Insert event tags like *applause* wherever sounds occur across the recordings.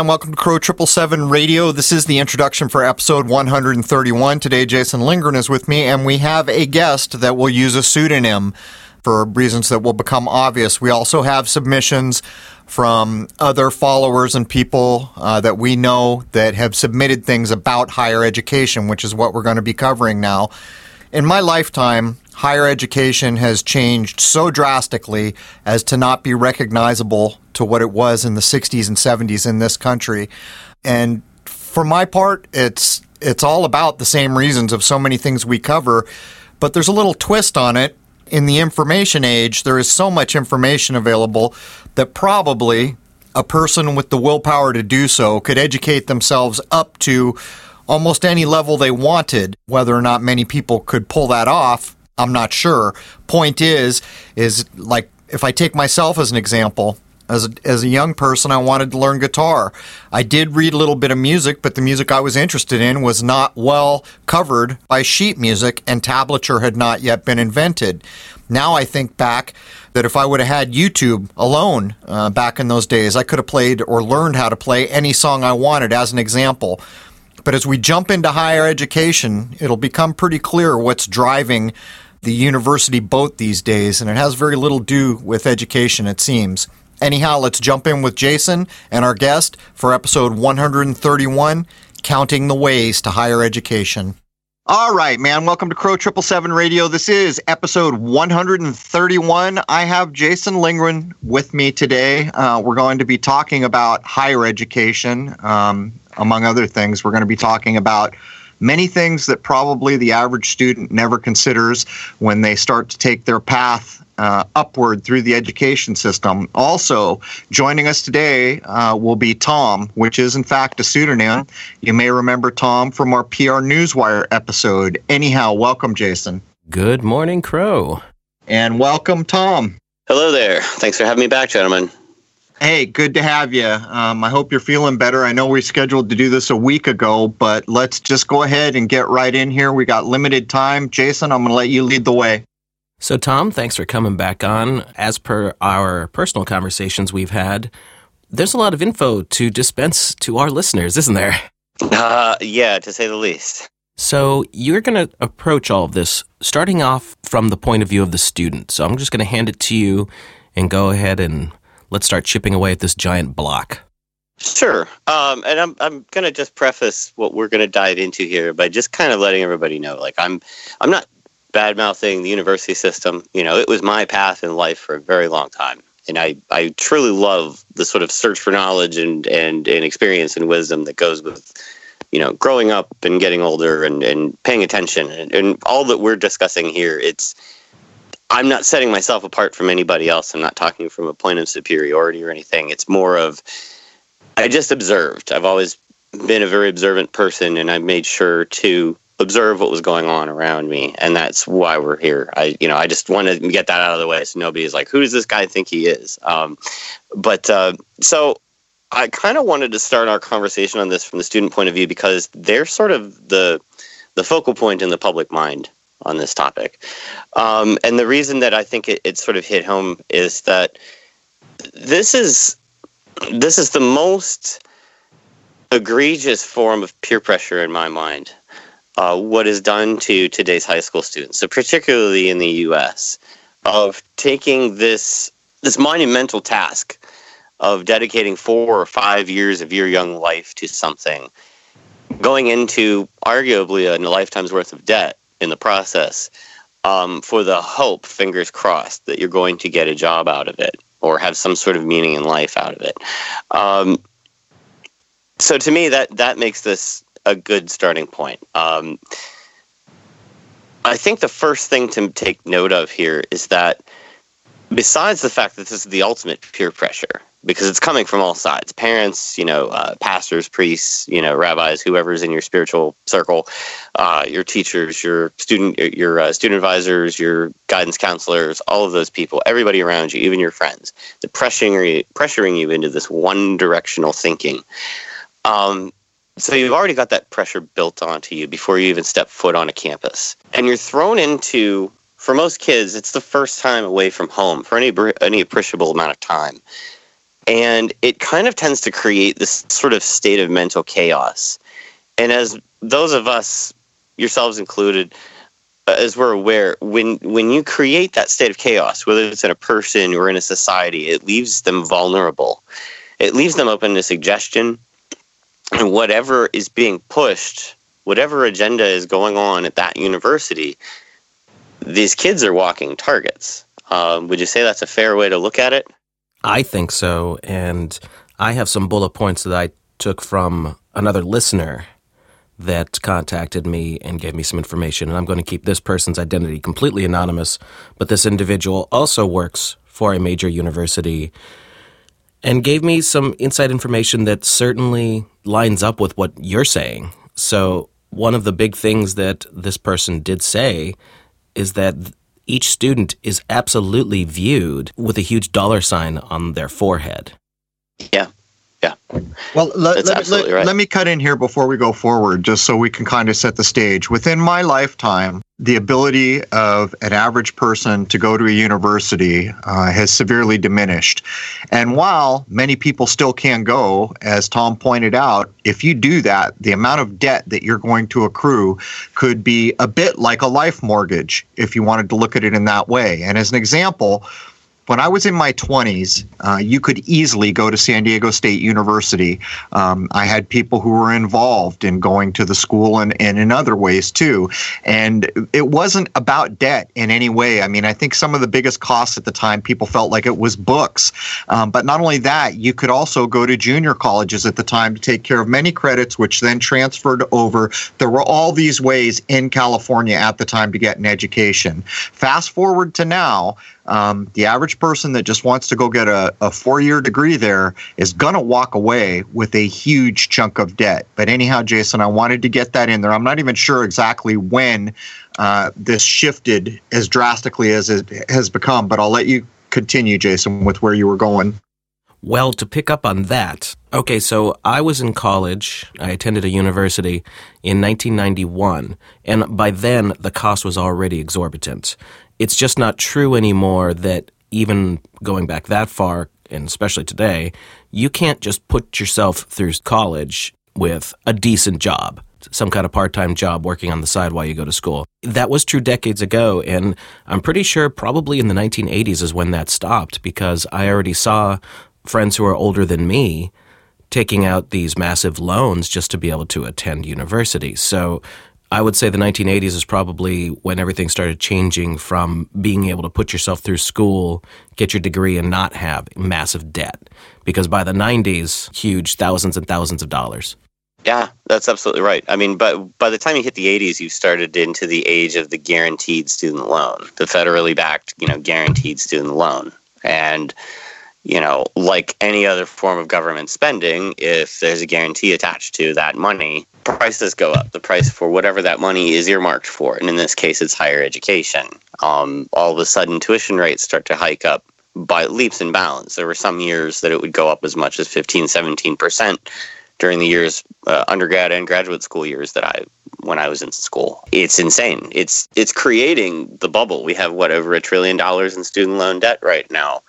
Man. Welcome to Crow Triple Seven Radio. This is the introduction for episode 131. Today, Jason Lindgren is with me, and we have a guest that will use a pseudonym for reasons that will become obvious. We also have submissions from other followers and people uh, that we know that have submitted things about higher education, which is what we're going to be covering now. In my lifetime, higher education has changed so drastically as to not be recognizable to what it was in the 60s and 70s in this country. And for my part, it's it's all about the same reasons of so many things we cover, but there's a little twist on it. In the information age, there is so much information available that probably a person with the willpower to do so could educate themselves up to almost any level they wanted. Whether or not many people could pull that off, I'm not sure. Point is, is like if I take myself as an example, as a, as a young person, I wanted to learn guitar. I did read a little bit of music, but the music I was interested in was not well covered by sheet music, and tablature had not yet been invented. Now I think back that if I would have had YouTube alone uh, back in those days, I could have played or learned how to play any song I wanted, as an example. But as we jump into higher education, it'll become pretty clear what's driving the university boat these days, and it has very little to do with education, it seems. Anyhow, let's jump in with Jason and our guest for episode 131 Counting the Ways to Higher Education. All right, man. Welcome to Crow Triple Seven Radio. This is episode 131. I have Jason Lindgren with me today. Uh, we're going to be talking about higher education, um, among other things. We're going to be talking about many things that probably the average student never considers when they start to take their path uh, upward through the education system. Also, joining us today uh, will be Tom, which is in fact a pseudonym. You may remember Tom from our PR Newswire episode. Anyhow, welcome, Jason. Good morning, Crow. And welcome, Tom. Hello there. Thanks for having me back, gentlemen. Hey, good to have you. Um, I hope you're feeling better. I know we scheduled to do this a week ago, but let's just go ahead and get right in here. We got limited time. Jason, I'm going to let you lead the way. So, Tom, thanks for coming back on. As per our personal conversations we've had, there's a lot of info to dispense to our listeners, isn't there? Uh, yeah, to say the least. So, you're going to approach all of this starting off from the point of view of the student. So, I'm just going to hand it to you and go ahead and let's start chipping away at this giant block. Sure. Um, and I'm I'm gonna just preface what we're gonna dive into here by just kind of letting everybody know, like I'm I'm not bad mouthing the university system. You know, it was my path in life for a very long time. And I, I truly love the sort of search for knowledge and, and, and experience and wisdom that goes with, you know, growing up and getting older and, and paying attention and, and all that we're discussing here. It's, I'm not setting myself apart from anybody else. I'm not talking from a point of superiority or anything. It's more of, I just observed. I've always been a very observant person and I made sure to observe what was going on around me and that's why we're here i you know i just wanted to get that out of the way so nobody's like who does this guy think he is um, but uh, so i kind of wanted to start our conversation on this from the student point of view because they're sort of the the focal point in the public mind on this topic um, and the reason that i think it, it sort of hit home is that this is this is the most egregious form of peer pressure in my mind uh, what is done to today's high school students, so particularly in the U.S., of taking this this monumental task of dedicating four or five years of your young life to something, going into arguably a lifetime's worth of debt in the process, um, for the hope, fingers crossed, that you're going to get a job out of it or have some sort of meaning in life out of it. Um, so to me, that that makes this a good starting point. Um, I think the first thing to take note of here is that besides the fact that this is the ultimate peer pressure, because it's coming from all sides parents, you know, uh, pastors, priests, you know, rabbis, whoever's in your spiritual circle, uh, your teachers, your student, your uh, student advisors, your guidance counselors, all of those people, everybody around you, even your friends, the pressuring, pressuring you into this one directional thinking. Um, so you've already got that pressure built onto you before you even step foot on a campus. And you're thrown into, for most kids, it's the first time away from home for any, any appreciable amount of time. And it kind of tends to create this sort of state of mental chaos. And as those of us, yourselves included, uh, as we're aware, when when you create that state of chaos, whether it's in a person or in a society, it leaves them vulnerable. It leaves them open to suggestion, and whatever is being pushed, whatever agenda is going on at that university, these kids are walking targets. Um, would you say that's a fair way to look at it? I think so, and I have some bullet points that I took from another listener that contacted me and gave me some information. And I'm going to keep this person's identity completely anonymous. But this individual also works for a major university and gave me some inside information that certainly lines up with what you're saying. So, one of the big things that this person did say is that each student is absolutely viewed with a huge dollar sign on their forehead. Yeah. Yeah. Well, let, let, let, right. let, me cut in here before we go forward, just so we can kind of set the stage. Within my lifetime, the ability of an average person to go to a university uh, has severely diminished. And while many people still can go, as Tom pointed out, if you do that, the amount of debt that you're going to accrue could be a bit like a life mortgage, if you wanted to look at it in that way. And as an example, when I was in my 20s, uh, you could easily go to San Diego State University. Um, I had people who were involved in going to the school and, and in other ways too. And it wasn't about debt in any way. I mean, I think some of the biggest costs at the time, people felt like it was books. Um, but not only that, you could also go to junior colleges at the time to take care of many credits, which then transferred over. There were all these ways in California at the time to get an education. Fast forward to now, um, the average person that just wants to go get a, a four year degree there is going to walk away with a huge chunk of debt. But anyhow, Jason, I wanted to get that in there. I'm not even sure exactly when uh, this shifted as drastically as it has become, but I'll let you continue, Jason, with where you were going. Well, to pick up on that, okay, so I was in college. I attended a university in 1991, and by then the cost was already exorbitant it's just not true anymore that even going back that far, and especially today, you can't just put yourself through college with a decent job, some kind of part time job working on the side while you go to school. That was true decades ago, and I'm pretty sure probably in the 1980s is when that stopped because I already saw friends who are older than me taking out these massive loans just to be able to attend university. So I would say the 1980s is probably when everything started changing from being able to put yourself through school, get your degree, and not have massive debt. Because by the 90s, huge thousands and thousands of dollars. Yeah, that's absolutely right. I mean, but by the time you hit the 80s, you started into the age of the guaranteed student loan, the federally backed, you know, guaranteed student loan. And you know, like any other form of government spending, if there's a guarantee attached to that money, prices go up. The price for whatever that money is earmarked for, and in this case, it's higher education. Um, all of a sudden, tuition rates start to hike up by leaps and bounds. There were some years that it would go up as much as 15, 17 percent during the years, uh, undergrad and graduate school years that I when I was in school. It's insane. It's it's creating the bubble. We have what over a trillion dollars in student loan debt right now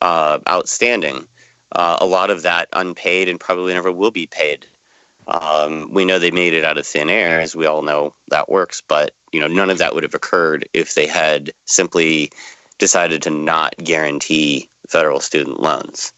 uh, outstanding. Uh, a lot of that unpaid and probably never will be paid. Um, we know they made it out of thin air, as we all know that works. But you know, none of that would have occurred if they had simply decided to not guarantee federal student loans.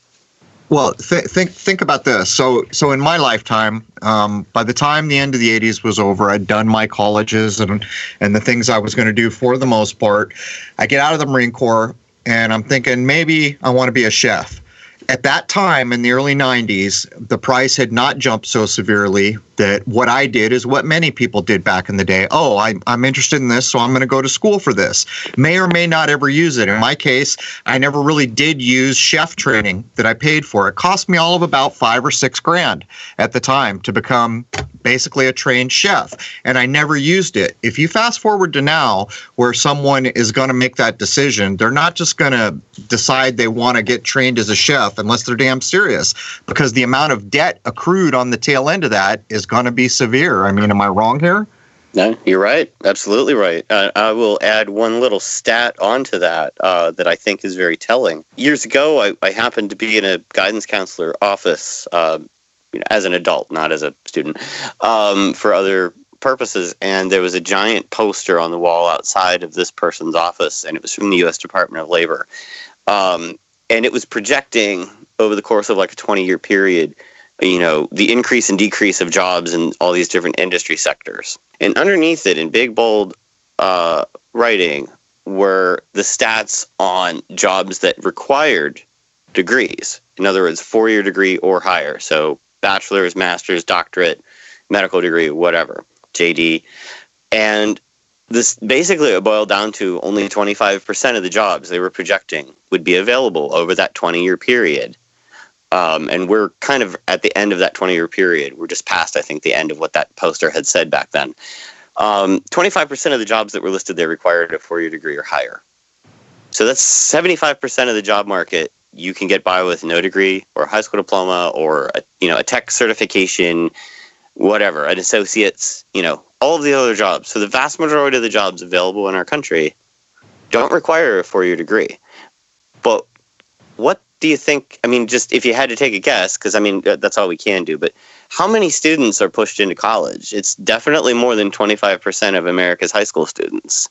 Well, th- think think about this. So, so in my lifetime, um, by the time the end of the '80s was over, I'd done my colleges and and the things I was going to do for the most part. I get out of the Marine Corps and I'm thinking maybe I want to be a chef. At that time in the early 90s, the price had not jumped so severely that what I did is what many people did back in the day. Oh, I, I'm interested in this, so I'm going to go to school for this. May or may not ever use it. In my case, I never really did use chef training that I paid for. It cost me all of about five or six grand at the time to become basically a trained chef, and I never used it. If you fast forward to now, where someone is going to make that decision, they're not just going to decide they want to get trained as a chef unless they're damn serious, because the amount of debt accrued on the tail end of that is going to be severe. I mean, am I wrong here? No, you're right. Absolutely right. Uh, I will add one little stat onto that uh, that I think is very telling. Years ago, I, I happened to be in a guidance counselor office uh, you know, as an adult, not as a student, um, for other purposes. And there was a giant poster on the wall outside of this person's office, and it was from the U.S. Department of Labor. Um, and it was projecting over the course of like a 20 year period you know the increase and decrease of jobs in all these different industry sectors and underneath it in big bold uh, writing were the stats on jobs that required degrees in other words four year degree or higher so bachelor's master's doctorate medical degree whatever jd and this basically it boiled down to only 25% of the jobs they were projecting would be available over that 20 year period um, and we're kind of at the end of that 20 year period. We're just past, I think, the end of what that poster had said back then. Um, 25% of the jobs that were listed there required a four year degree or higher. So that's 75% of the job market you can get by with no degree or a high school diploma or a, you know a tech certification, whatever, an associate's, you know, all of the other jobs. So the vast majority of the jobs available in our country don't require a four year degree. But what do you think? I mean, just if you had to take a guess, because I mean, that's all we can do, but how many students are pushed into college? It's definitely more than 25% of America's high school students.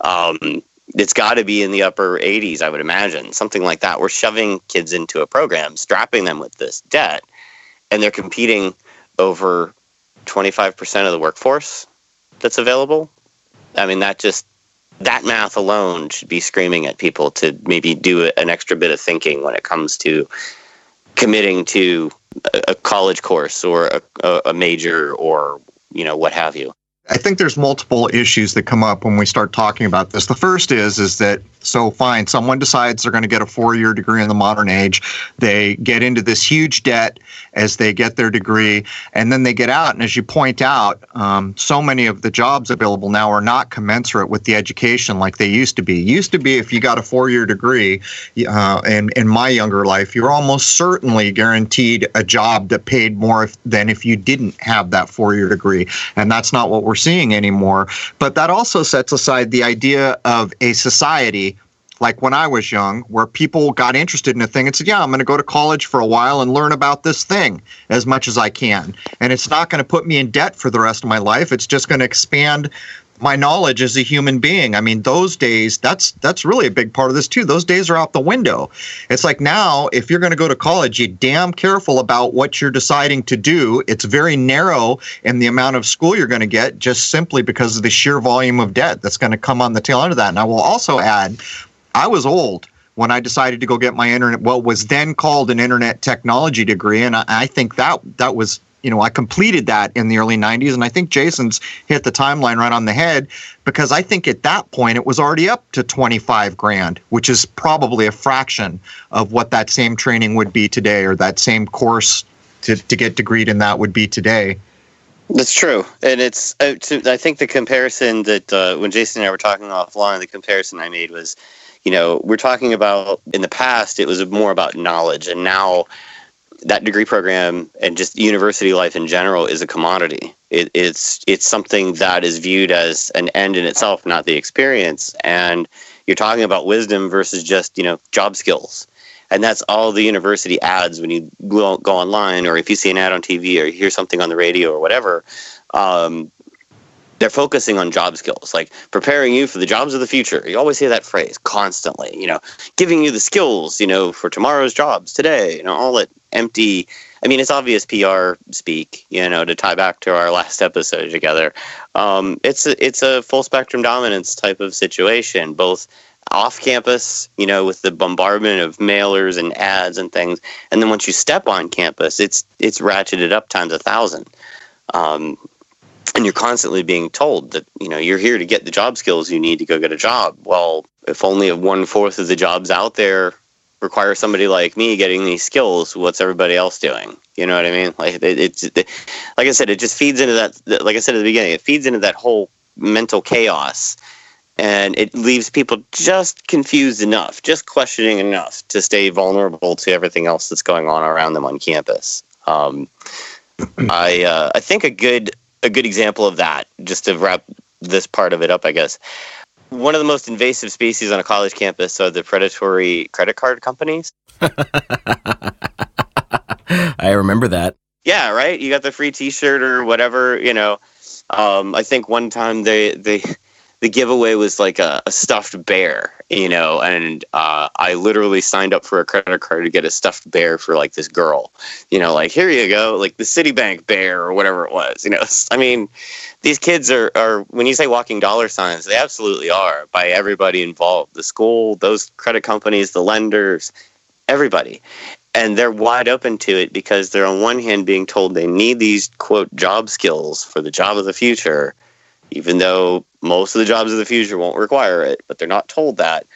Um, it's got to be in the upper 80s, I would imagine, something like that. We're shoving kids into a program, strapping them with this debt, and they're competing over 25% of the workforce that's available. I mean, that just that math alone should be screaming at people to maybe do an extra bit of thinking when it comes to committing to a college course or a, a major or you know what have you. I think there's multiple issues that come up when we start talking about this. The first is is that so fine, someone decides they're going to get a four-year degree in the modern age. They get into this huge debt as they get their degree, and then they get out. And as you point out, um, so many of the jobs available now are not commensurate with the education like they used to be. Used to be, if you got a four-year degree, uh, in in my younger life, you're almost certainly guaranteed a job that paid more if, than if you didn't have that four-year degree, and that's not what we're seeing anymore. But that also sets aside the idea of a society like when I was young, where people got interested in a thing and said, Yeah, I'm going to go to college for a while and learn about this thing as much as I can. And it's not going to put me in debt for the rest of my life. It's just going to expand my knowledge as a human being. I mean, those days, that's that's really a big part of this too. Those days are out the window. It's like now, if you're going to go to college, you damn careful about what you're deciding to do. It's very narrow in the amount of school you're going to get, just simply because of the sheer volume of debt that's going to come on the tail end of that. And I will also add I was old when I decided to go get my internet, what was then called an internet technology degree, and I, I think that that was you know, I completed that in the early 90s. And I think Jason's hit the timeline right on the head because I think at that point it was already up to 25 grand, which is probably a fraction of what that same training would be today or that same course to, to get degreed in that would be today. That's true, and it's. Uh, I think the comparison that uh, when Jason and I were talking offline, the comparison I made was you know, we're talking about in the past, it was more about knowledge, and now that degree program and just university life in general is a commodity. It, it's it's something that is viewed as an end in itself, not the experience. And you're talking about wisdom versus just you know job skills, and that's all the university adds when you go, go online or if you see an ad on TV or you hear something on the radio or whatever. Um, they're focusing on job skills, like preparing you for the jobs of the future. You always hear that phrase constantly, you know, giving you the skills, you know, for tomorrow's jobs today, you know, all that empty. I mean, it's obvious PR speak, you know, to tie back to our last episode together. Um, it's a, it's a full spectrum dominance type of situation, both off campus, you know, with the bombardment of mailers and ads and things, and then once you step on campus, it's it's ratcheted up times a thousand. Um, and you're constantly being told that you know you're here to get the job skills you need to go get a job. Well if only one fourth of the jobs out there require somebody like me getting these skills what's everybody else doing? You know what i mean? Like it, it's it, like i said it just feeds into that like i said at the beginning it feeds into that whole mental chaos. And it leaves people just confused enough just questioning enough to stay vulnerable to everything else that's going on around them on campus. Um, *clears throat* i uh, i think a good a good example of that. Just to wrap this part of it up, I guess. One of the most invasive species on a college campus are the predatory credit card companies. *laughs* I remember that. Yeah, right. You got the free T-shirt or whatever. You know, um, I think one time they they the giveaway was like a, a stuffed bear, you know, and uh, I literally signed up for a credit card to get a stuffed bear for like this girl, you know, like here you go, like the Citibank bear or whatever it was, you know. *laughs* I mean, these kids are, are when you say walking dollar signs, they absolutely are by everybody involved, the school, those credit companies, the lenders, everybody. And they're wide open to it because they're on one hand being told they need these quote job skills for the job of the future even though most of the jobs of the future won't require it, but they're not told that.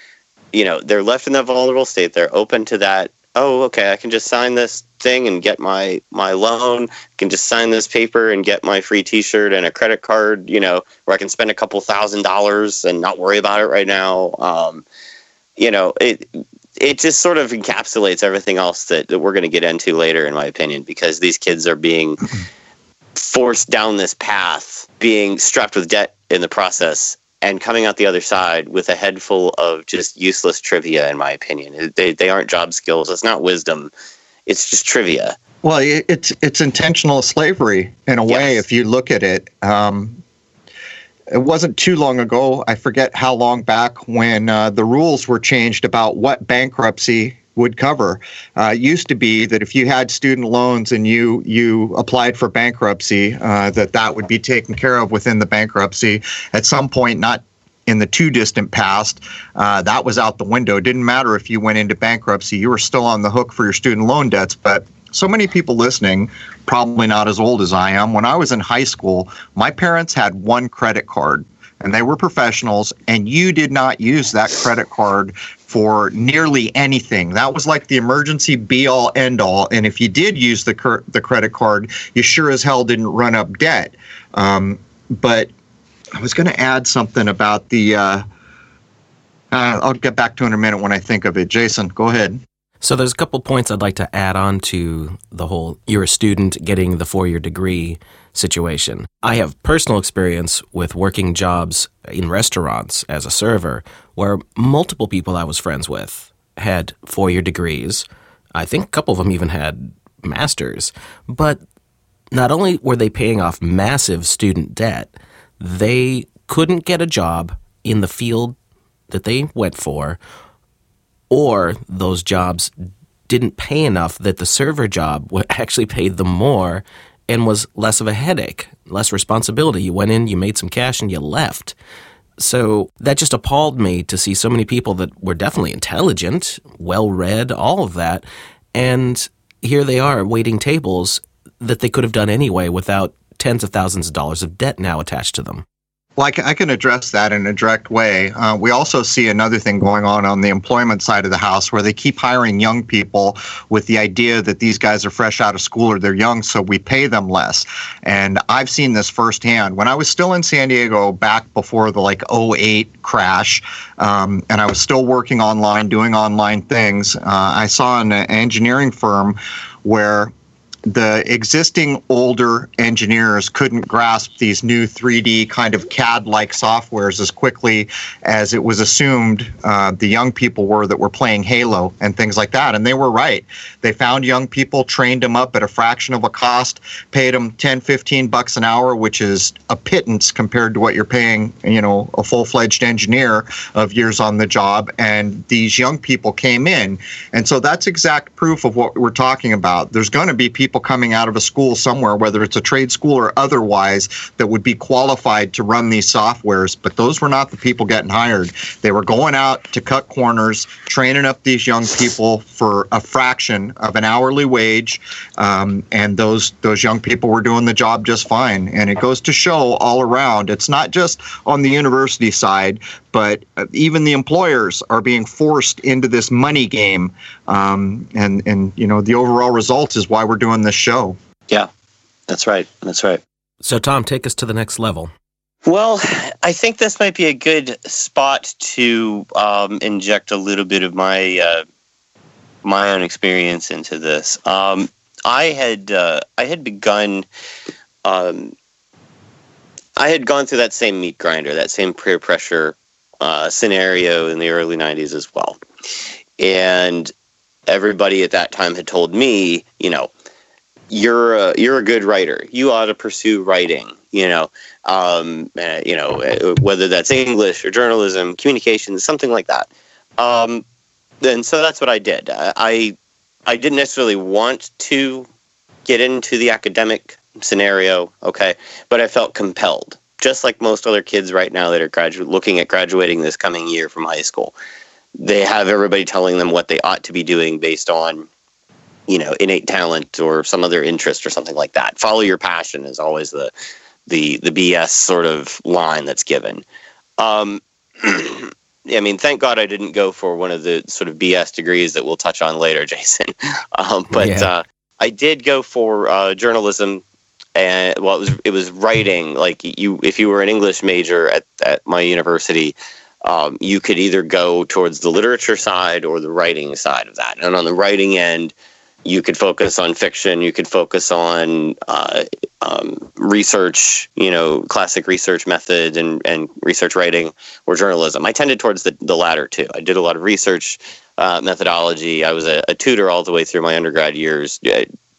You know, they're left in that vulnerable state. They're open to that. Oh, okay, I can just sign this thing and get my my loan. I can just sign this paper and get my free T-shirt and a credit card. You know, where I can spend a couple thousand dollars and not worry about it right now. Um, you know, it it just sort of encapsulates everything else that, that we're going to get into later, in my opinion, because these kids are being *laughs* forced down this path, being strapped with debt in the process, and coming out the other side with a head full of just useless trivia, in my opinion. They, they aren't job skills. It's not wisdom. It's just trivia. Well, it's it's intentional slavery in a yes. way. If you look at it, um, it wasn't too long ago. I forget how long back when uh, the rules were changed about what bankruptcy would cover. Uh, used to be that if you had student loans and you you applied for bankruptcy, uh, that that would be taken care of within the bankruptcy. At some point, not in the too distant past, uh, that was out the window. It didn't matter if you went into bankruptcy; you were still on the hook for your student loan debts. But so many people listening, probably not as old as I am. When I was in high school, my parents had one credit card and they were professionals, and you did not use that credit card for nearly anything. That was like the emergency be all end all. And if you did use the cur- the credit card, you sure as hell didn't run up debt. Um, but I was going to add something about the. Uh, uh, I'll get back to it in a minute when I think of it. Jason, go ahead. So there's a couple points I'd like to add on to the whole you're a student getting the four year degree situation. I have personal experience with working jobs in restaurants as a server where multiple people I was friends with had four year degrees. I think a couple of them even had masters. But not only were they paying off massive student debt, they couldn't get a job in the field that they went for or those jobs didn't pay enough that the server job *laughs* actually paid them more and was less of a headache, less responsibility. You went in, you made some cash, and you left. So that just appalled me to see so many people that were definitely intelligent, well read, all of that. And here they are waiting tables that they could have done anyway without tens of thousands of dollars of debt now attached to them. Well, I can, I can address that in a direct way. Uh, we also see another thing going on on the employment side of the house where they keep hiring young people with the idea that these guys are fresh out of school or they're young, so we pay them less. And I've seen this firsthand. When I was still in San Diego back before the like 08 crash, um, and I was still working online, doing online things, uh, I saw an engineering firm where the existing older engineers couldn't grasp these new 3D kind of CAD like softwares as quickly as it was assumed uh, the young people were that were playing Halo and things like that. And they were right. They found young people, trained them up at a fraction of a cost, paid them 10, 15 bucks an hour, which is a pittance compared to what you're paying, you know, a full fledged engineer of years on the job. And these young people came in. And so that's exact proof of what we're talking about. There's going to be people people coming out of a school somewhere, whether it's a trade school or otherwise, that would be qualified to run these softwares. But those were not the people getting hired. They were going out to cut corners, training up these young people for a fraction of an hourly wage, um, and those those young people were doing the job just fine. And it goes to show all around, it's not just on the university side, but uh, even the employers are being forced into this money game. Um, and and you know the overall result is why we're doing this show. Yeah, that's right. That's right. So Tom, take us to the next level. Well, I think this might be a good spot to um, inject a little bit of my uh, my own experience into this. Um, I had uh, I had begun um, I had gone through that same meat grinder, that same peer pressure uh, scenario in the early 90s as well. And everybody at that time had told me, you know, you're a, you're a good writer. You ought to pursue writing. You know, um, uh, you know, uh, whether that's English or journalism, communications, something like that. Um, and so that's what I did. I I didn't necessarily want to get into the academic scenario, okay, but I felt compelled, just like most other kids right now that are graduate looking at graduating this coming year from high school. They have everybody telling them what they ought to be doing based on, you know, innate talent or some other interest or something like that. Follow your passion is always the the the BS sort of line that's given. Um, *clears throat* I mean, thank God I didn't go for one of the sort of BS degrees that we'll touch on later, *laughs* Jason. Um, but yeah. uh, I did go for uh, journalism, and well, it was it was writing. Like you, if you were an English major at at my university, um, you could either go towards the literature side or the writing side of that. And on the writing end, you could focus on fiction, you could focus on uh, um, research, you know, classic research methods and, and research writing or journalism. I tended towards the, the latter too. I did a lot of research uh, methodology. I was a, a, tutor all the way through my undergrad years,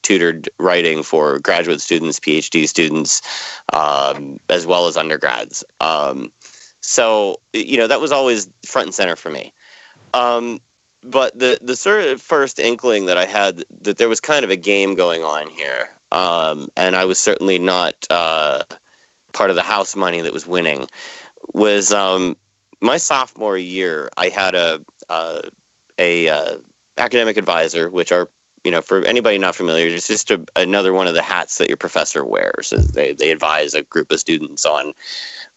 tutored writing for graduate students, PhD students, um, as well as undergrads. Um, so, you know, that was always front and center for me. Um, but the the sort of first inkling that I had that there was kind of a game going on here, um, and I was certainly not uh, part of the house money that was winning, was um, my sophomore year. I had a a, a uh, academic advisor, which are you know, for anybody not familiar, it's just a, another one of the hats that your professor wears. They, they advise a group of students on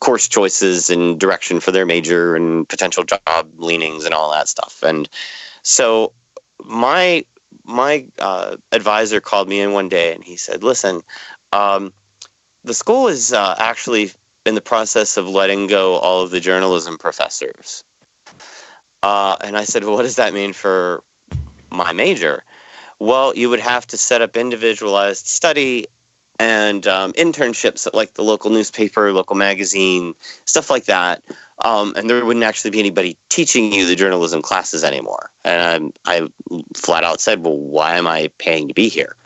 course choices and direction for their major and potential job leanings and all that stuff. And so my my uh, advisor called me in one day and he said, "Listen, um, the school is uh, actually in the process of letting go all of the journalism professors." Uh, and I said, "Well, what does that mean for my major?" Well, you would have to set up individualized study and um, internships at like the local newspaper, local magazine, stuff like that. Um, and there wouldn't actually be anybody teaching you the journalism classes anymore. And I flat out said, "Well, why am I paying to be here?"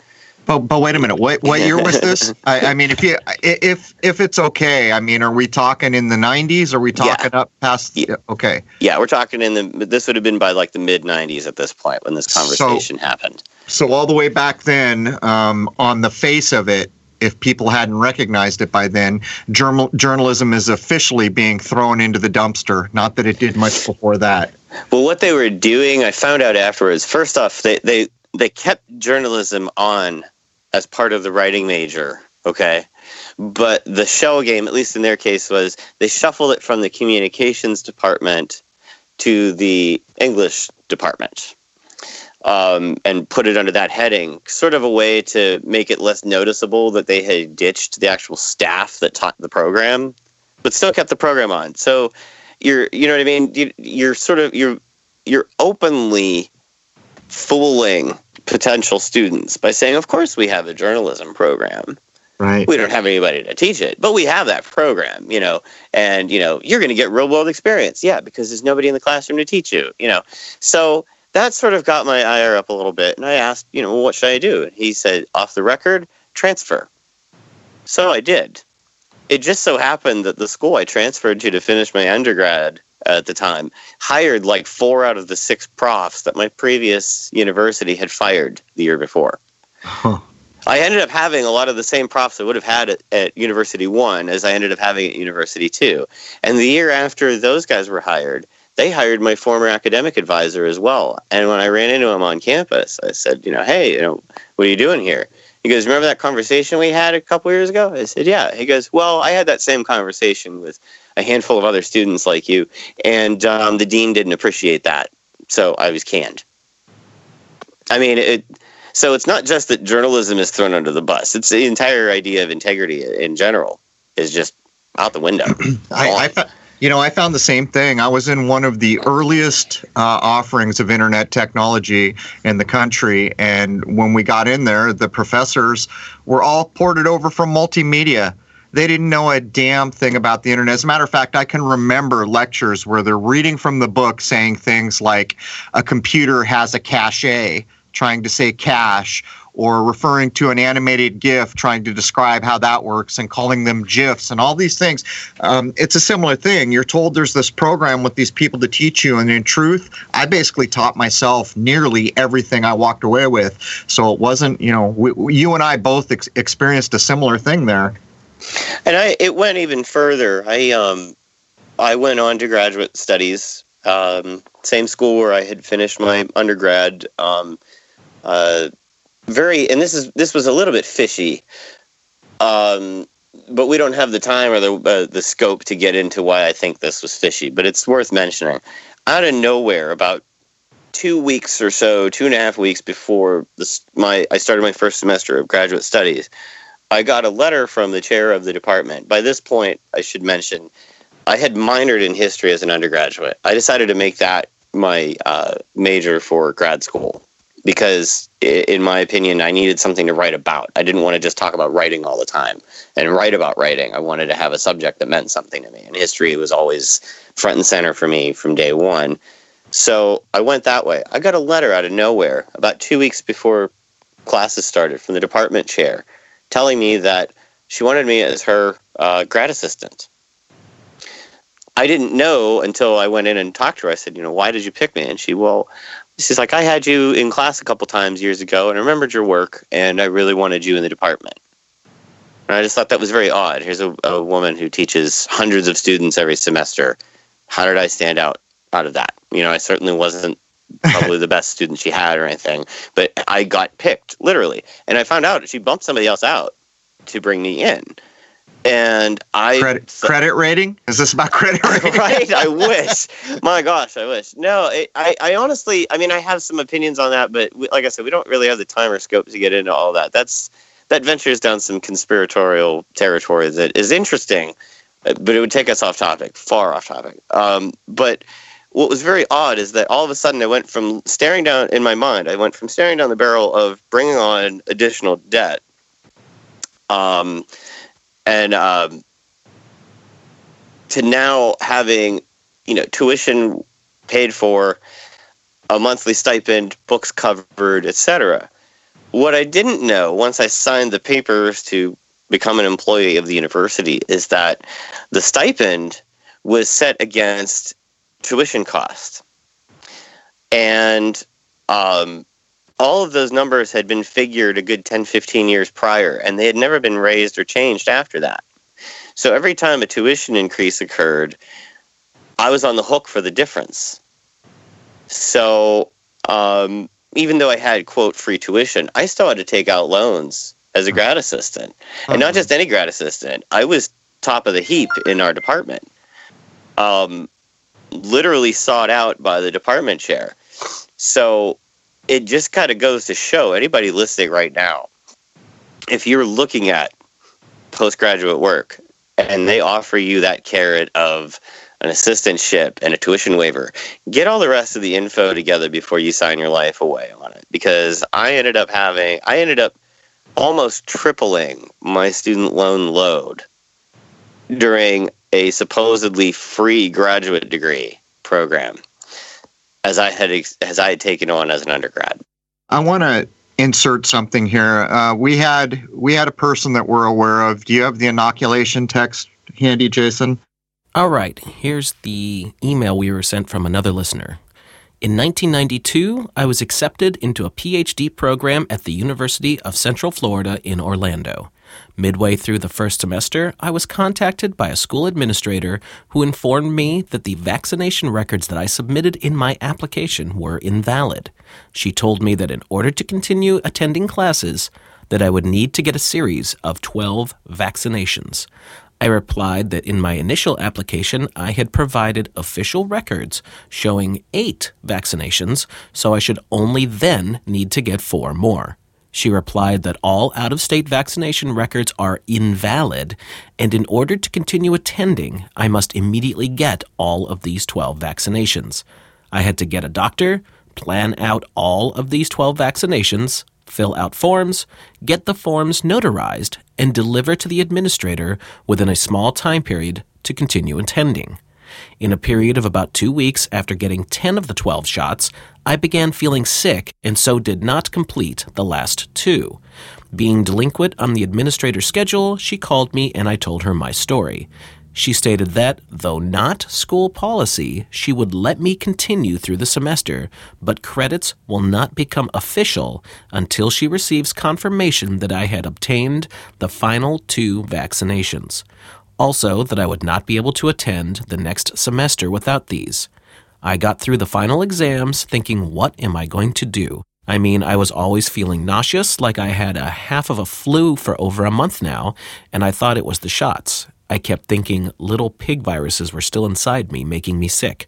But but wait a minute. What what year was this? *laughs* I, I, mean, if you if if it's okay, I mean, are we talking in the '90s? Are we talking yeah. up past? Yeah. Okay. Yeah, we're talking in the. This would have been by like the mid '90s at this point when this conversation so, happened. So all the way back then, um, on the face of it, if people hadn't recognized it by then, journal, journalism is officially being thrown into the dumpster. Not that it did much before that. Well, what they were doing, I found out afterwards. First off, they they they kept journalism on as part of the writing major. Okay. But the shell game, at least in their case, was they shuffled it from the communications department to the English department um, and put it under that heading, sort of a way to make it less noticeable that they had ditched the actual staff that taught the program, but still kept the program on. So you're, you know what I mean? You're sort of you're you're openly fooling potential students by saying, "Of course, we have a journalism program." Right. We don't have anybody to teach it, but we have that program, you know, and you know, you're going to get real world experience. Yeah, because there's nobody in the classroom to teach you, you know. So that sort of got my ire up a little bit. And I asked, you know, well, what should I do? And he said, off the record, transfer. So I did. It just so happened that the school I transferred to to finish my undergrad at the time hired like four out of the six profs that my previous university had fired the year before. Huh. I ended up having a lot of the same profs I would have had at, at, University One as I ended up having at University Two. And the year after those guys were hired, they hired my former academic advisor as well. And when I ran into him on campus, I said, you know, hey, you know, what are you doing here? He goes, remember that conversation we had a couple years ago? I said, yeah. He goes, well, I had that same conversation with a handful of other students like you, and um, the dean didn't appreciate that, so I was canned. I mean, it. So it's not just that journalism is thrown under the bus; it's the entire idea of integrity in general is just out the window. *clears throat* I, I, you know, I found the same thing. I was in one of the earliest uh, offerings of internet technology in the country. And when we got in there, the professors were all ported over from multimedia. they didn't know a damn thing about the internet. As a matter of fact, I can remember lectures where they're reading from the book saying things like a computer has a cache, trying to say cache, or referring to an animated GIF, trying to describe how that works, and calling them GIFs and all these things. Um, it's a similar thing. You're told there's this program with these people to teach you, and in truth, I basically taught myself nearly everything I walked away with. So it wasn't, you know, we, you and I both ex- experienced a similar thing there. And I, it went even further. I, um, I went on to graduate studies, um, same school where I had finished my undergrad. Um, uh, very, and this is this was a little bit fishy, um, but we don't have the time or the uh, the scope to get into why I think this was fishy. But it's worth mentioning. Out of nowhere, about two weeks or so, two and a half weeks before this, my I started my first semester of graduate studies, I got a letter from the chair of the department. By this point, I should mention, I had minored in history as an undergraduate. I decided to make that my uh, major for grad school because in my opinion i needed something to write about. I didn't want to just talk about writing all the time. And write about writing i wanted to have a subject that meant something to me. And history was always front and center for me from day one. So i went that way. I got a letter out of nowhere about two weeks before classes started from the department chair telling me that she wanted me as her uh, grad assistant. I didn't know until I went in and talked to her. I said, you know, why did you pick me? And she, well, she's like, I had you in class a couple times years ago and I remembered your work and I really wanted you in the department. And I just thought that was very odd. Here's a, a woman who teaches hundreds of students every semester. How did I stand out out of that? You know, I certainly wasn't *laughs* probably the best student she had or anything, but I got picked literally. And I found out she bumped somebody else out to bring me in and I credit, credit rating. Is this about credit *laughs* rating? right. I *laughs* wish. My gosh, I wish. No, it, I, I honestly, I mean, I have some opinions on that, but we, like I said, we don't really have the time or scope to get into all that. That's that ventures down some conspiratorial territory that is interesting, but it would take us off topic, far off topic. Um, but what was very odd is that all of a sudden I went from staring down in my mind, I went from staring down the barrel of bringing on additional debt. Um, and um, to now having you know tuition paid for, a monthly stipend, books covered, etc. What I didn't know once I signed the papers to become an employee of the university is that the stipend was set against tuition cost. And um, all of those numbers had been figured a good 10, 15 years prior, and they had never been raised or changed after that. So every time a tuition increase occurred, I was on the hook for the difference. So um, even though I had, quote, free tuition, I still had to take out loans as a grad assistant. And not just any grad assistant, I was top of the heap in our department. Um, literally sought out by the department chair. So it just kind of goes to show anybody listening right now if you're looking at postgraduate work and they offer you that carrot of an assistantship and a tuition waiver, get all the rest of the info together before you sign your life away on it. Because I ended up having, I ended up almost tripling my student loan load during a supposedly free graduate degree program as I had as I had taken on as an undergrad. I want to insert something here. Uh, we had we had a person that we're aware of. Do you have the inoculation text handy, Jason? All right. Here's the email we were sent from another listener. In 1992, I was accepted into a PhD program at the University of Central Florida in Orlando. Midway through the first semester, I was contacted by a school administrator who informed me that the vaccination records that I submitted in my application were invalid. She told me that in order to continue attending classes, that I would need to get a series of 12 vaccinations. I replied that in my initial application I had provided official records showing eight vaccinations, so I should only then need to get four more. She replied that all out of state vaccination records are invalid, and in order to continue attending, I must immediately get all of these 12 vaccinations. I had to get a doctor, plan out all of these 12 vaccinations, fill out forms, get the forms notarized, and deliver to the administrator within a small time period to continue attending. In a period of about two weeks after getting 10 of the 12 shots, I began feeling sick and so did not complete the last two. Being delinquent on the administrator's schedule, she called me and I told her my story. She stated that, though not school policy, she would let me continue through the semester, but credits will not become official until she receives confirmation that I had obtained the final two vaccinations. Also, that I would not be able to attend the next semester without these. I got through the final exams thinking, what am I going to do? I mean, I was always feeling nauseous, like I had a half of a flu for over a month now, and I thought it was the shots. I kept thinking little pig viruses were still inside me, making me sick.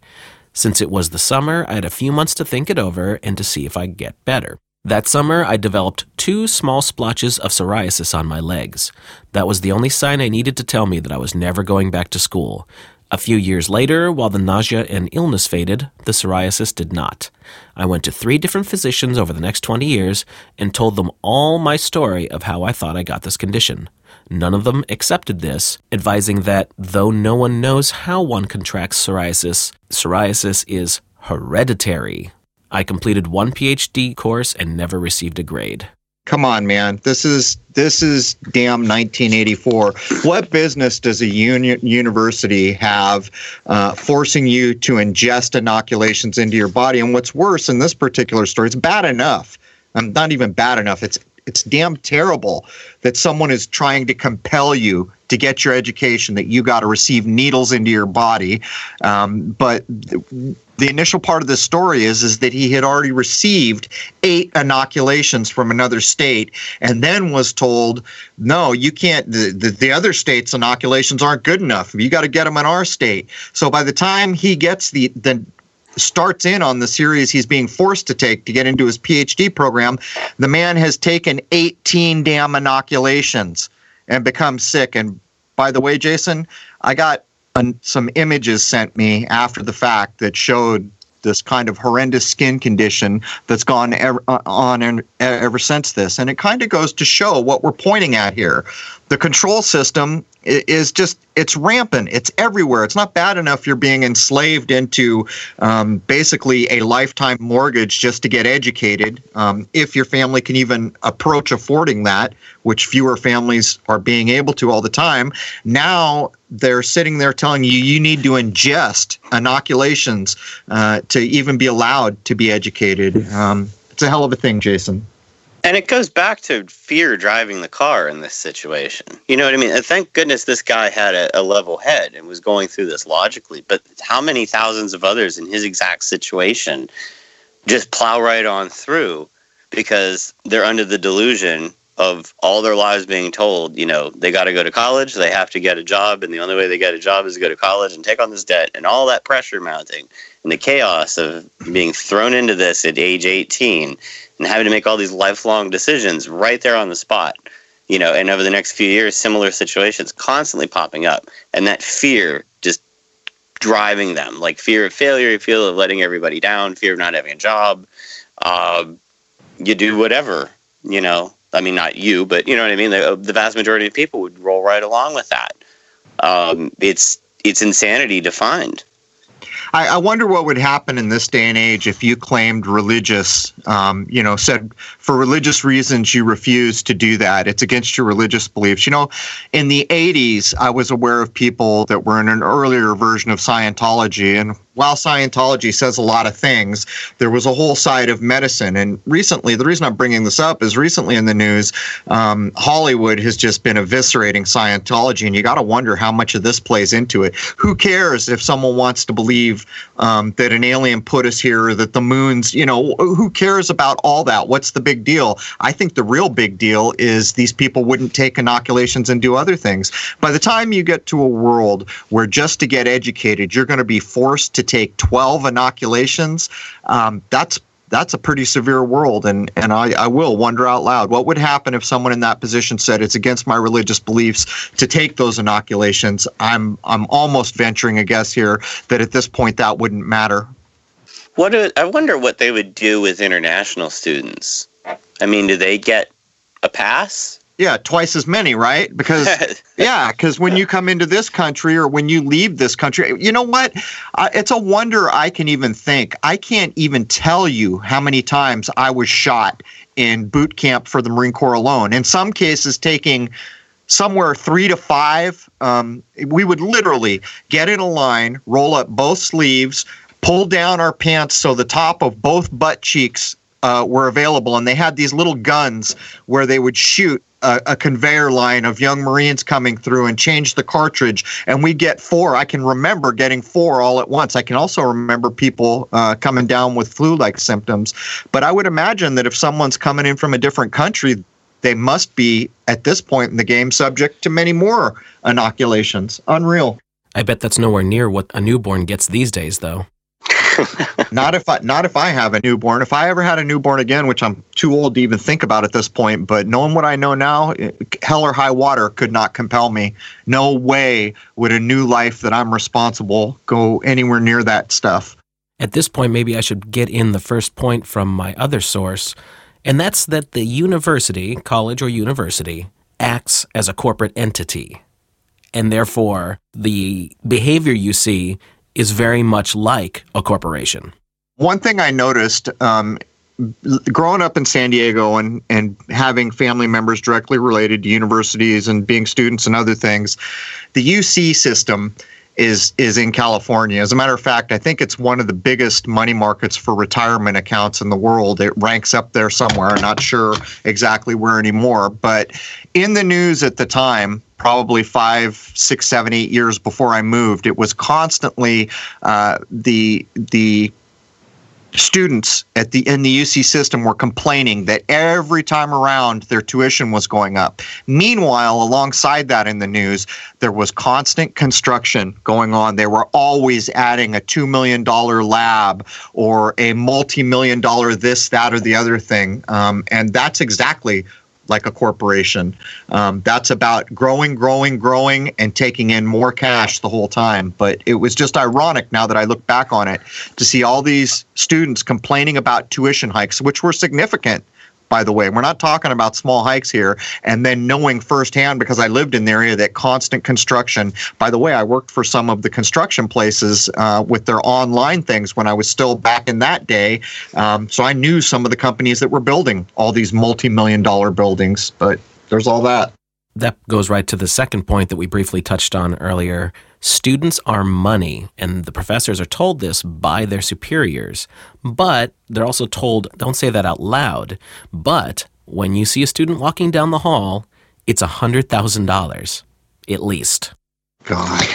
Since it was the summer, I had a few months to think it over and to see if I'd get better. That summer, I developed two small splotches of psoriasis on my legs. That was the only sign I needed to tell me that I was never going back to school. A few years later, while the nausea and illness faded, the psoriasis did not. I went to three different physicians over the next 20 years and told them all my story of how I thought I got this condition. None of them accepted this, advising that though no one knows how one contracts psoriasis, psoriasis is hereditary. I completed one PhD course and never received a grade. Come on, man. This is this is damn 1984. What business does a uni- university have uh, forcing you to ingest inoculations into your body? And what's worse in this particular story, it's bad enough. I'm not even bad enough. It's it's damn terrible that someone is trying to compel you to get your education that you got to receive needles into your body. Um, but the, the initial part of the story is is that he had already received eight inoculations from another state, and then was told, "No, you can't. The, the, the other states' inoculations aren't good enough. You got to get them in our state." So by the time he gets the the starts in on the series he's being forced to take to get into his PhD program, the man has taken 18 damn inoculations and become sick. And by the way, Jason, I got an, some images sent me after the fact that showed this kind of horrendous skin condition that's gone ever, uh, on ever since this. And it kind of goes to show what we're pointing at here. The control system is just it's rampant. It's everywhere. It's not bad enough you're being enslaved into um, basically a lifetime mortgage just to get educated um, if your family can even approach affording that which fewer families are being able to all the time. Now they're sitting there telling you you need to ingest inoculations uh, to even be allowed to be educated. Um, it's a hell of a thing jason and it goes back to fear driving the car in this situation. You know what I mean? And thank goodness this guy had a, a, level head and was going through this logically. But how many thousands of others in his exact situation just plow right on through because they're under the delusion of all their lives being told, you know, they got to go to college, they have to get a job, and the only way they get a job is to go to college and take on this debt, and all that pressure mounting, and the chaos of being thrown into this at age 18 and having to make all these lifelong decisions right there on the spot. You know, and over the next few years, similar situations constantly popping up, and that fear just driving them, like fear of failure, fear of letting everybody down, fear of not having a job. Uh, you do whatever, you know. I mean, not you, but you know what I mean. The, the vast majority of people would roll right along with that. Um, it's it's insanity defined. I, I, wonder what would happen in this day and age if you claimed religious, um, you know, said for religious reasons you refuse to do that. It's against your religious beliefs. You know, in the 80s, I was aware of people that were in an earlier version of Scientology, and while Scientology says a lot of things, there was a whole side of medicine. And recently, the reason I'm bringing this up is recently in the news, um, Hollywood has just been eviscerating Scientology, and you got to wonder how much of this plays into it. Who cares if someone wants to believe um, that an alien put us here, or that the moon's, you know, who cares about all that? What's the big deal? I think the real big deal is these people wouldn't take inoculations and do other things. By the time you get to a world where just to get educated, you're going to be forced to take 12 inoculations, um, that's that's a pretty severe world. And, and I, I will wonder out loud what would happen if someone in that position said it's against my religious beliefs to take those inoculations. I'm, I'm almost venturing a guess here that at this point that wouldn't matter. What do, I wonder what they would do with international students. I mean, do they get a pass? Yeah, twice as many, right? Because *laughs* yeah, because when you come into this country or when you leave this country, you know what? Uh, it's a wonder I can even think. I can't even tell you how many times I was shot in boot camp for the Marine Corps alone. In some cases, taking somewhere three to five. Um, we would literally get in a line, roll up both sleeves, pull down our pants so the top of both butt cheeks uh, were available, and they had these little guns where they would shoot a, a, conveyor line of young Marines coming through and change the cartridge, and we get four. I can remember getting four all at once. I can also remember people uh, coming down with flu-like symptoms. But I would imagine that if someone's coming in from a different country, they must be at this point in the game subject to many more inoculations. Unreal. I bet that's nowhere near what a newborn gets these days, though. *laughs* not if I not if I have a newborn. If I ever had a newborn again, which I'm too old to even think about at this point, but knowing what I know now, eh, hell or high water could not compel me. No way would a new life that I'm responsible go anywhere near that stuff. At this point, maybe I should get in the first point from my other source, and that's that the university, college or university, acts as a corporate entity. And therefore, the behavior you see is very much like a corporation. One thing I noticed um, growing up in San Diego and, and having family members directly related to universities and being students and other things, the UC system is is in California. As a matter of fact, I think it's one of the biggest money markets for retirement accounts in the world. It ranks up there somewhere. I'm not sure exactly where anymore, but in the news at the time, probably five, six, seven, eight years before I moved, it was constantly uh, the the students at the in the UC system were complaining that every time around their tuition was going up. Meanwhile, alongside that in the news, there was constant construction going on. They were always adding a 2 million dollar lab or a multi-million dollar this that or the other thing. Um, and that's exactly like a corporation. Um, that's about growing, growing, growing, and taking in more cash the whole time. But it was just ironic now that I look back on it to see all these students complaining about tuition hikes, which were significant by the way. We're not talking about small hikes here. And then knowing firsthand, because I lived in the area, that constant construction. By the way, I worked for some of the construction places uh, with their online things when I was still back in that day. Um, so I knew some of the companies that were building all these multi million dollar buildings, but there's all that. That goes right to the second point that we briefly touched on earlier Students are money, and the professors are told this by their superiors. But they're also told, don't say that out loud, but when you see a student walking down the hall, it's $100,000 at least. God.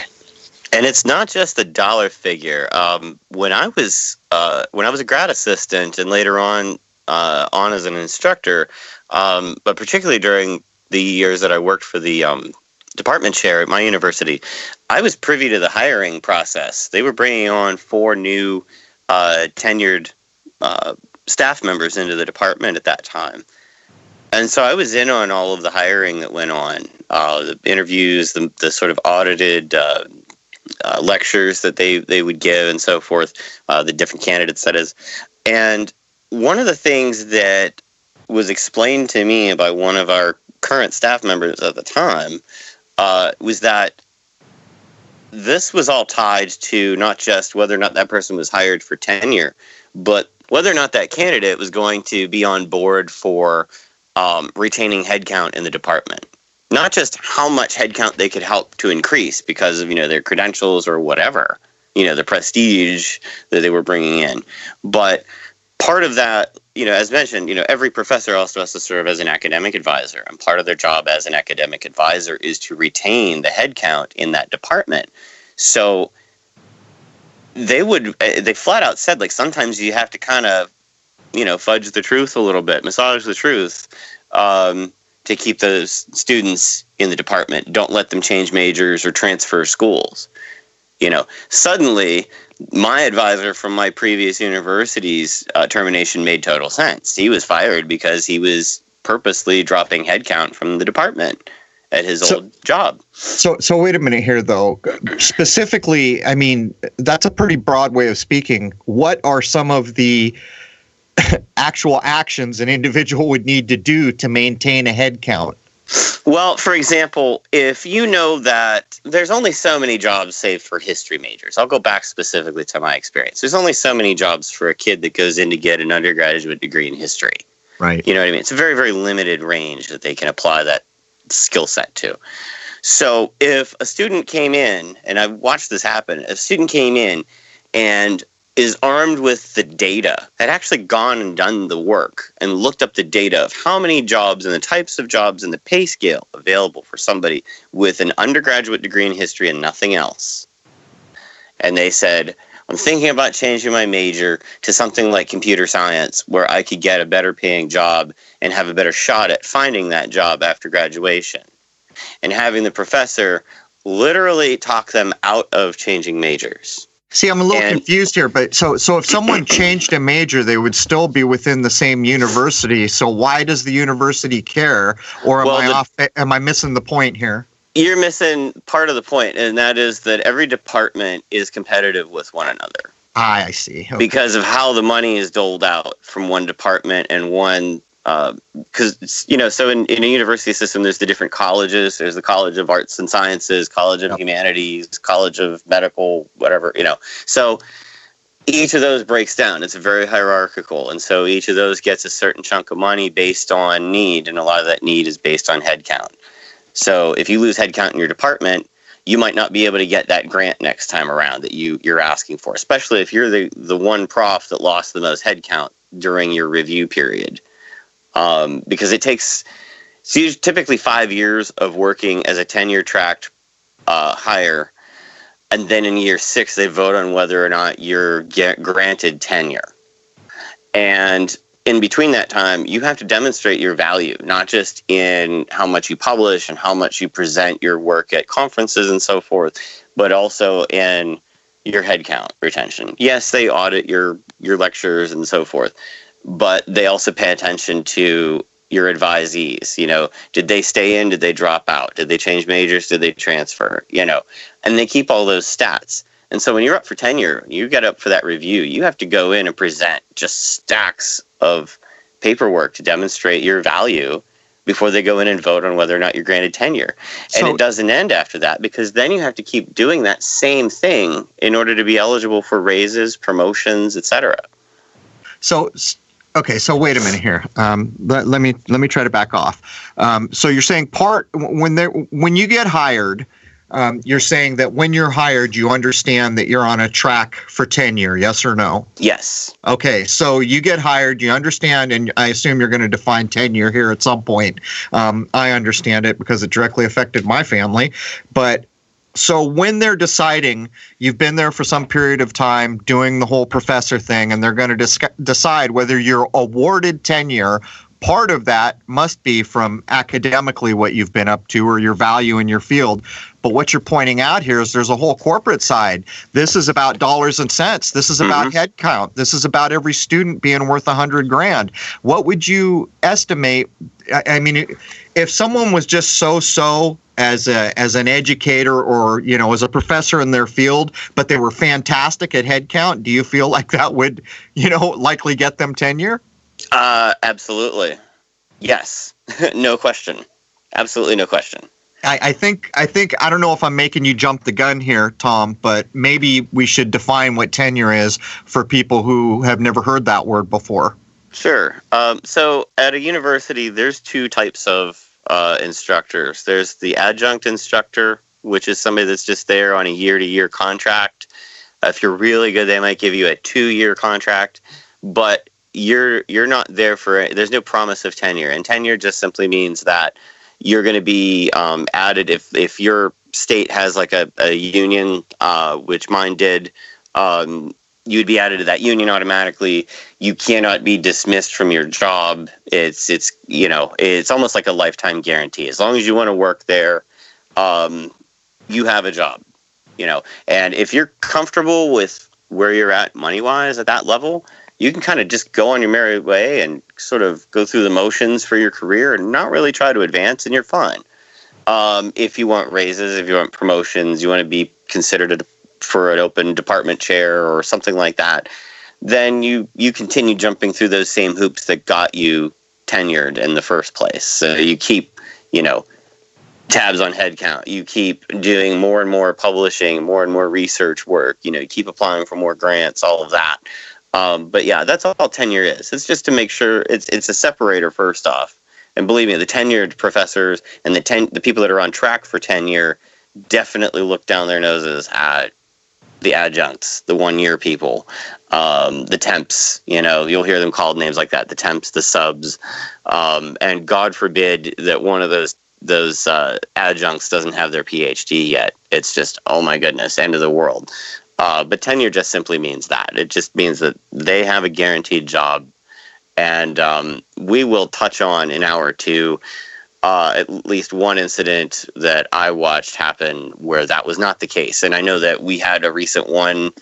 And it's not just the dollar figure. Um, when I was uh, when I was a grad assistant and later on uh, on as an instructor, um, but particularly during the years that I worked for the um, department chair at my university, I was privy to the hiring process. They were bringing on four new uh, tenured uh, staff members into the department at that time. And so I was in on all of the hiring that went on, uh, the interviews, the, the sort of audited uh, uh, lectures that they, they would give, and so forth, uh, the different candidates, that is. And one of the things that was explained to me by one of our current staff members at the time uh, was that this was all tied to not just whether or not that person was hired for tenure, but whether or not that candidate was going to be on board for um, retaining headcount in the department. Not just how much headcount they could help to increase because of you know their credentials or whatever, you know the prestige that they were bringing in, but part of that you know, as mentioned, you know, every professor also has to serve as an academic advisor, and part of their job as an academic advisor is to retain the headcount in that department. So they would, eh, they flat out said, like, sometimes you have to kind of, you know, fudge the truth a little bit, massage the truth um, to keep those students in the department. Don't let them change majors or transfer schools. You know, suddenly my advisor from my previous university's uh, termination made total sense. He was fired because he was purposely dropping headcount from the department at his so, old job. So, so wait a minute here, though. Specifically, I mean, that's a pretty broad way of speaking. What are some of the *laughs* actual actions an individual would need to do to maintain a head count? Well, for example, if you know that there's only so many jobs saved for history majors, I'll go back specifically to my experience. There's only so many jobs for a kid that goes in to get an undergraduate degree in history. Right. You know what I mean? It's a very, very limited range that they can apply that skill set to. So if a student came in, and I've watched this happen, a student came in and is armed with the data, had actually gone and done the work and looked up the data of how many jobs and the types of jobs and the pay scale available for somebody with an undergraduate degree in history and nothing else. And they said, I'm thinking about changing my major to something like computer science where I could get a better paying job and have a better shot at finding that job after graduation. And having the professor literally talk them out of changing majors. See, I'm a little And- confused here, but so so if someone *clears throat* changed a major, they would still be within the same university. So why does the university care? Or am Well, I the- off? Am I missing the point here? You're missing part of the point, and that is that every department is competitive with one another. Ah, I see. Okay. because of how the money is doled out from one department and one Um, because you know so in, in a university system there's the different colleges. There's the college of arts and sciences college of Yep. humanities college of medical whatever you know. So each of those breaks down. It's very hierarchical and so each of those gets a certain chunk of money based on need and a lot of that need is based on headcount so if you lose headcount in your department you might not be able to get that grant next time around that you you're asking for especially if you're the the one prof that lost the most headcount during your review period um, because it takes it's typically five years of working as a tenure tracked uh, hire. And then in year six they vote on whether or not you're granted tenure. And in between that time you have to demonstrate your value not just in how much you publish and how much you present your work at conferences and so forth but also in your headcount retention. Yes they audit your your lectures and so forth but they also pay attention to your advisees you know did they stay in did they drop out did they change majors did they transfer you know and they keep all those stats. And so when you're up for tenure you get up for that review you have to go in and present just stacks of paperwork to demonstrate your value before they go in and vote on whether or not you're granted tenure. And So- it doesn't end after that because then you have to keep doing that same thing in order to be eligible for raises promotions etc So, okay. So wait a minute here. Um, let, let me let me try to back off. Um, so you're saying part when they when you get hired, um, you're saying that when you're hired, you understand that you're on a track for tenure. Yes or no? yes Okay, so you get hired, you understand, and I assume you're going to define tenure here at some point. Um, I understand it because it directly affected my family. But so when they're deciding, you've been there for some period of time doing the whole professor thing, and they're going to dis- decide whether you're awarded tenure. Part of that must be from academically what you've been up to or your value in your field. But what you're pointing out here is there's a whole corporate side. This is about dollars and cents. This is about mm-hmm. head count. This is about every student being worth a hundred grand. What would you estimate? I, I mean, if someone was just so-so as a as an educator or you know as a professor in their field, but they were fantastic at headcount. do you feel like that would you know likely get them tenure? uh, absolutely yes *laughs* no question absolutely no question I, I think I think I don't know if I'm making you jump the gun here, Tom, but maybe we should define what tenure is for people who have never heard that word before. Sure. Um, so at a university, there's two types of uh, instructors. There's the adjunct instructor, which is somebody that's just there on a year-to-year contract. Uh, if you're really good, they might give you a two-year contract, but you're you're not there for. There's no promise of tenure, and tenure just simply means that you're going to be um, added if if your state has like a, a union, uh, which mine did. Um, you would be added to that union automatically you cannot be dismissed from your job. It's it's you know it's almost like a lifetime guarantee. As long as you want to work there, um, you have a job. You know, and if you're comfortable with where you're at money wise at that level, you can kind of just go on your merry way and sort of go through the motions for your career and not really try to advance, and you're fine. Um, if you want raises, if you want promotions, you want to be considered a, for an open department chair or something like that then you you continue jumping through those same hoops that got you tenured in the first place. So you keep, you know, tabs on headcount. You keep doing more and more publishing, more and more research work. You know, you keep applying for more grants, all of that. Um, but yeah, that's all tenure is. It's just to make sure it's it's a separator first off. And believe me, the tenured professors and the ten, the people that are on track for tenure definitely look down their noses at the adjuncts, the one year people, um, the temps. You know, you'll hear them called names like that: the temps, the subs, um, and God forbid that one of those those uh, adjuncts doesn't have their PhD yet. It's just oh my goodness, end of the world. Uh, but tenure just simply means that. It just means that they have a guaranteed job. And um, we will touch on in hour two uh, at least one incident that I watched happen where that was not the case. And I know that we had a recent one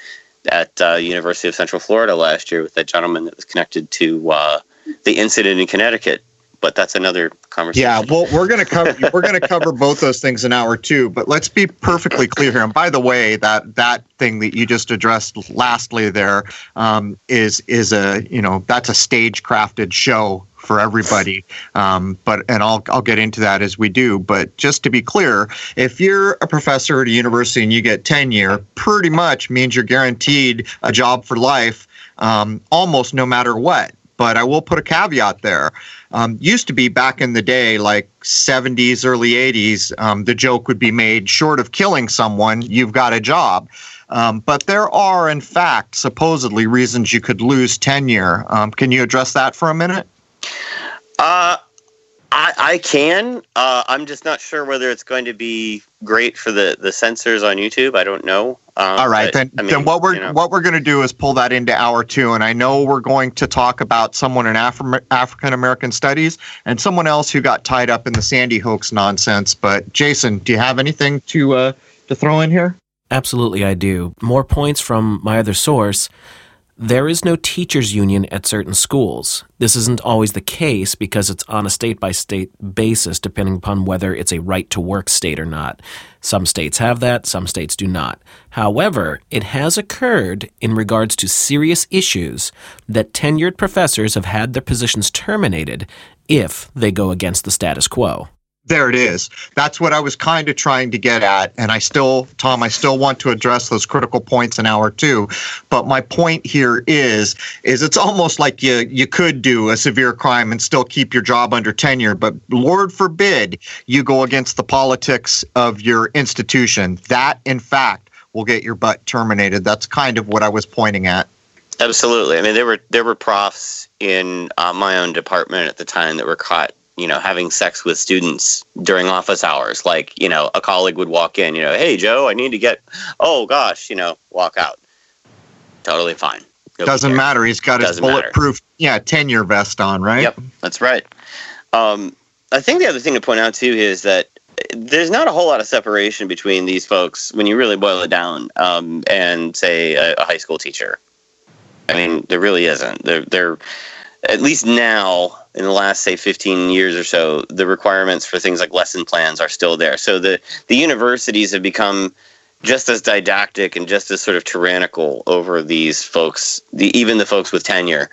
at uh, University of Central Florida last year with that gentleman that was connected to uh, the incident in Connecticut but that's another conversation. Yeah, well, we're to cover we're to cover both those things in hour two. But let's be perfectly clear here. And by the way, that that thing that you just addressed, lastly, there um, is is a you know that's a stage crafted show for everybody. Um, but and I'll I'll get into that as we do. But just to be clear, if you're a professor at a university and you get tenure, pretty much means you're guaranteed a job for life, um, almost no matter what. But I will put a caveat there. Um, used to be back in the day, like 70s, early 80s, um, the joke would be made short of killing someone, you've got a job. Um, but there are, in fact, supposedly reasons you could lose tenure. Um, can you address that for a minute? Uh, I, I can. Uh, I'm just not sure whether it's going to be great for the, the censors on YouTube. I don't know. Um, All right, but, then, I mean, then what we're you know. what we're going to do is pull that into hour two, and I know we're going to talk about someone in Afri- African American studies and someone else who got tied up in the Sandy hoax nonsense. But Jason, do you have anything to uh, to throw in here? Absolutely, I do. More points from my other source. There is no teachers' union at certain schools. This isn't always the case because it's on a state by state basis, depending upon whether it's a right to work state or not. Some states have that, some states do not. However, it has occurred in regards to serious issues that tenured professors have had their positions terminated if they go against the status quo. There it is. That's what I was kind of trying to get at. And I still, Tom, I still want to address those critical points in hour two. But my point here is, is it's almost like you, you could do a severe crime and still keep your job under tenure. But Lord forbid you go against the politics of your institution. That, in fact, will get your butt terminated. That's kind of what I was pointing at. Absolutely. I mean, there were there were profs in uh, my own department at the time that were caught you know, having sex with students during office hours. Like, you know, a colleague would walk in, you know, hey, Joe, I need to get, oh gosh, you know, walk out. Totally fine. Nobody Doesn't cares. matter. He's got Doesn't his bulletproof, matter. yeah, tenure vest on, right? Yep, that's right. Um, I think the other thing to point out too is that there's not a whole lot of separation between these folks when you really boil it down um, and say a, a, high school teacher. I mean, there really isn't. They're, they're at least now in the last say 15 years or so the requirements for things like lesson plans are still there. So the the universities have become just as didactic and just as sort of tyrannical over these folks the even the folks with tenure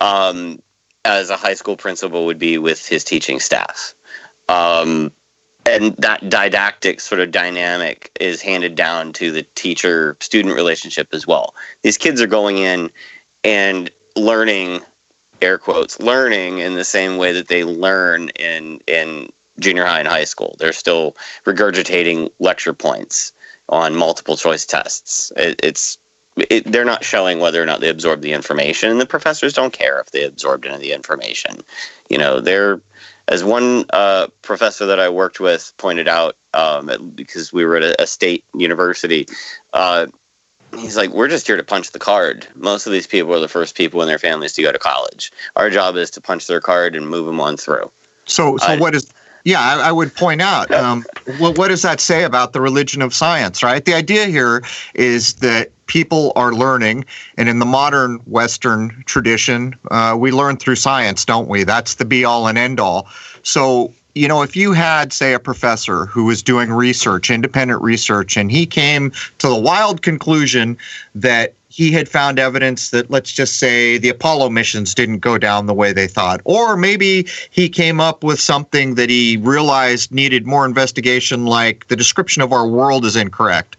um, as a high school principal would be with his teaching staff. Um, and that didactic sort of dynamic is handed down to the teacher student relationship as well. These kids are going in and learning air quotes learning in the same way that they learn in in junior high and high school. They're still regurgitating lecture points on multiple choice tests. It, it's it, they're not showing whether or not they absorb the information, and the professors don't care if they absorbed any of the information. You know, they're as one uh, professor that I worked with pointed out, um, because we were at a, a state university. Uh, he's like, we're just here to punch the card. Most of these people are the first people in their families to go to college. Our job is to punch their card and move them on through. So, so uh, what is? Yeah, I, I would point out. Um, what, what does that say about the religion of science? Right. The idea here is that people are learning, and in the modern Western tradition, uh, we learn through science, don't we? That's the be all and end all. So you know, if you had, say, a professor who was doing research, independent research, and he came to the wild conclusion that he had found evidence that, let's just say, the Apollo missions didn't go down the way they thought. Or maybe he came up with something that he realized needed more investigation, like the description of our world is incorrect.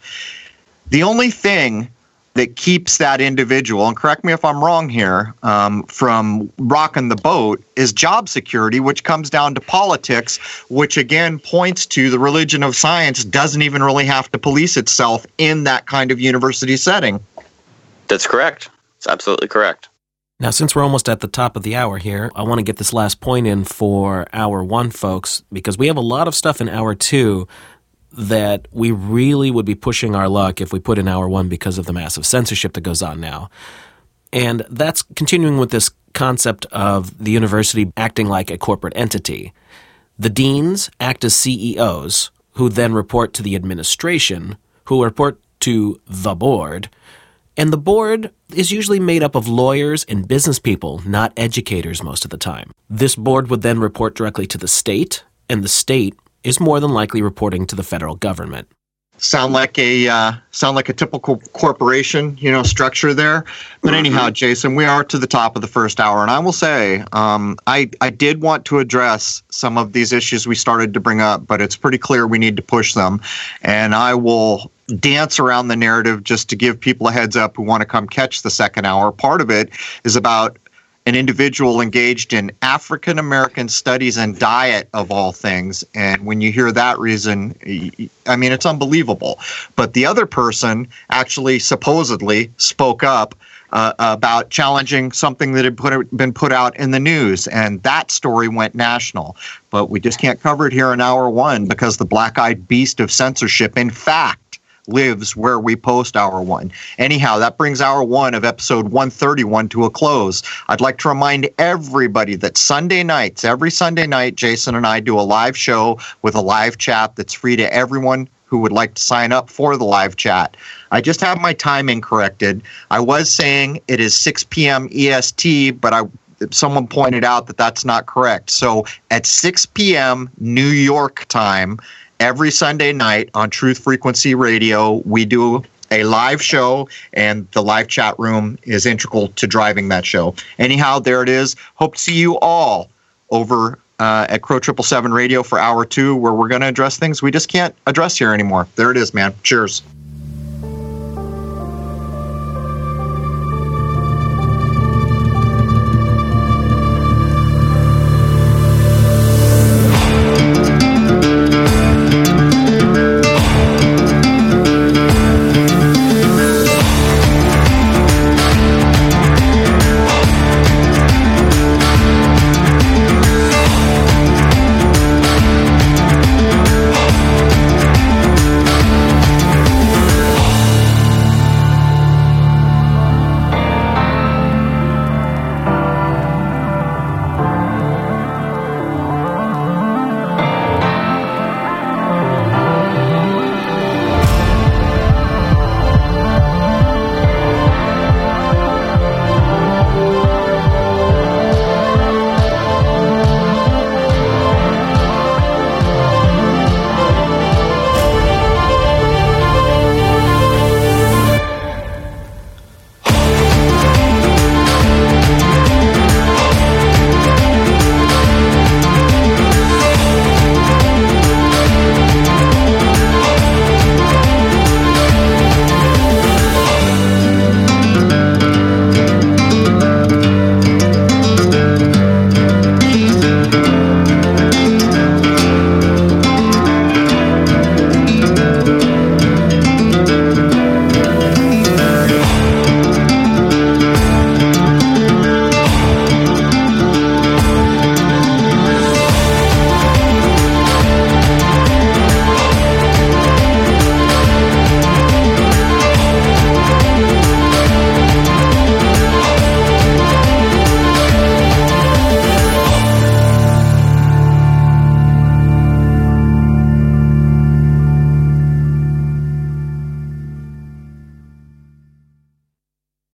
The only thing that keeps that individual, and correct me if I'm wrong here, um, from rocking the boat is job security, which comes down to politics, which again points to the religion of science doesn't even really have to police itself in that kind of university setting. That's correct. It's absolutely correct. Now, since we're almost at the top of the hour here, I want to get this last point in for hour one, folks, because we have a lot of stuff in hour two that we really would be pushing our luck if we put in hour one because of the massive censorship that goes on now. And that's continuing with this concept of the university acting like a corporate entity. The deans act as CEOs, who then report to the administration, who report to the board. And the board is usually made up of lawyers and business people, not educators most of the time. This board would then report directly to the state, and the state is more than likely reporting to the federal government. Sound like a uh, sound like a typical corporation, you know, structure there. But anyhow, mm-hmm. Jason, we are to the top of the first hour, and I will say, um, I I did want to address some of these issues we started to bring up, but it's pretty clear we need to push them, and I will dance around the narrative just to give people a heads up who want to come catch the second hour. Part of it is about an individual engaged in African American studies and diet, of all things. And when you hear that reason, I mean, it's unbelievable. But the other person actually supposedly spoke up. Uh, about challenging something that had put, been put out in the news, and that story went national. But we just can't cover it here in hour one because the black eyed beast of censorship, in fact, lives where we post hour one. Anyhow, that brings hour one of episode 131 to a close. I'd like to remind everybody that Sunday nights, every Sunday night, Jason and I do a live show with a live chat that's free to everyone who would like to sign up for the live chat. I just have my timing corrected. I was saying it is 6 p.m. EST, but I someone pointed out that that's not correct. So at 6 p.m. New York time, every Sunday night on Truth Frequency Radio. We do a live show, and the live chat room is integral to driving that show. Anyhow, there it is. Hope to see you all over uh, at Crow Triple Seven Radio for hour two, where we're going to address things we just can't address here anymore. There it is, man. Cheers.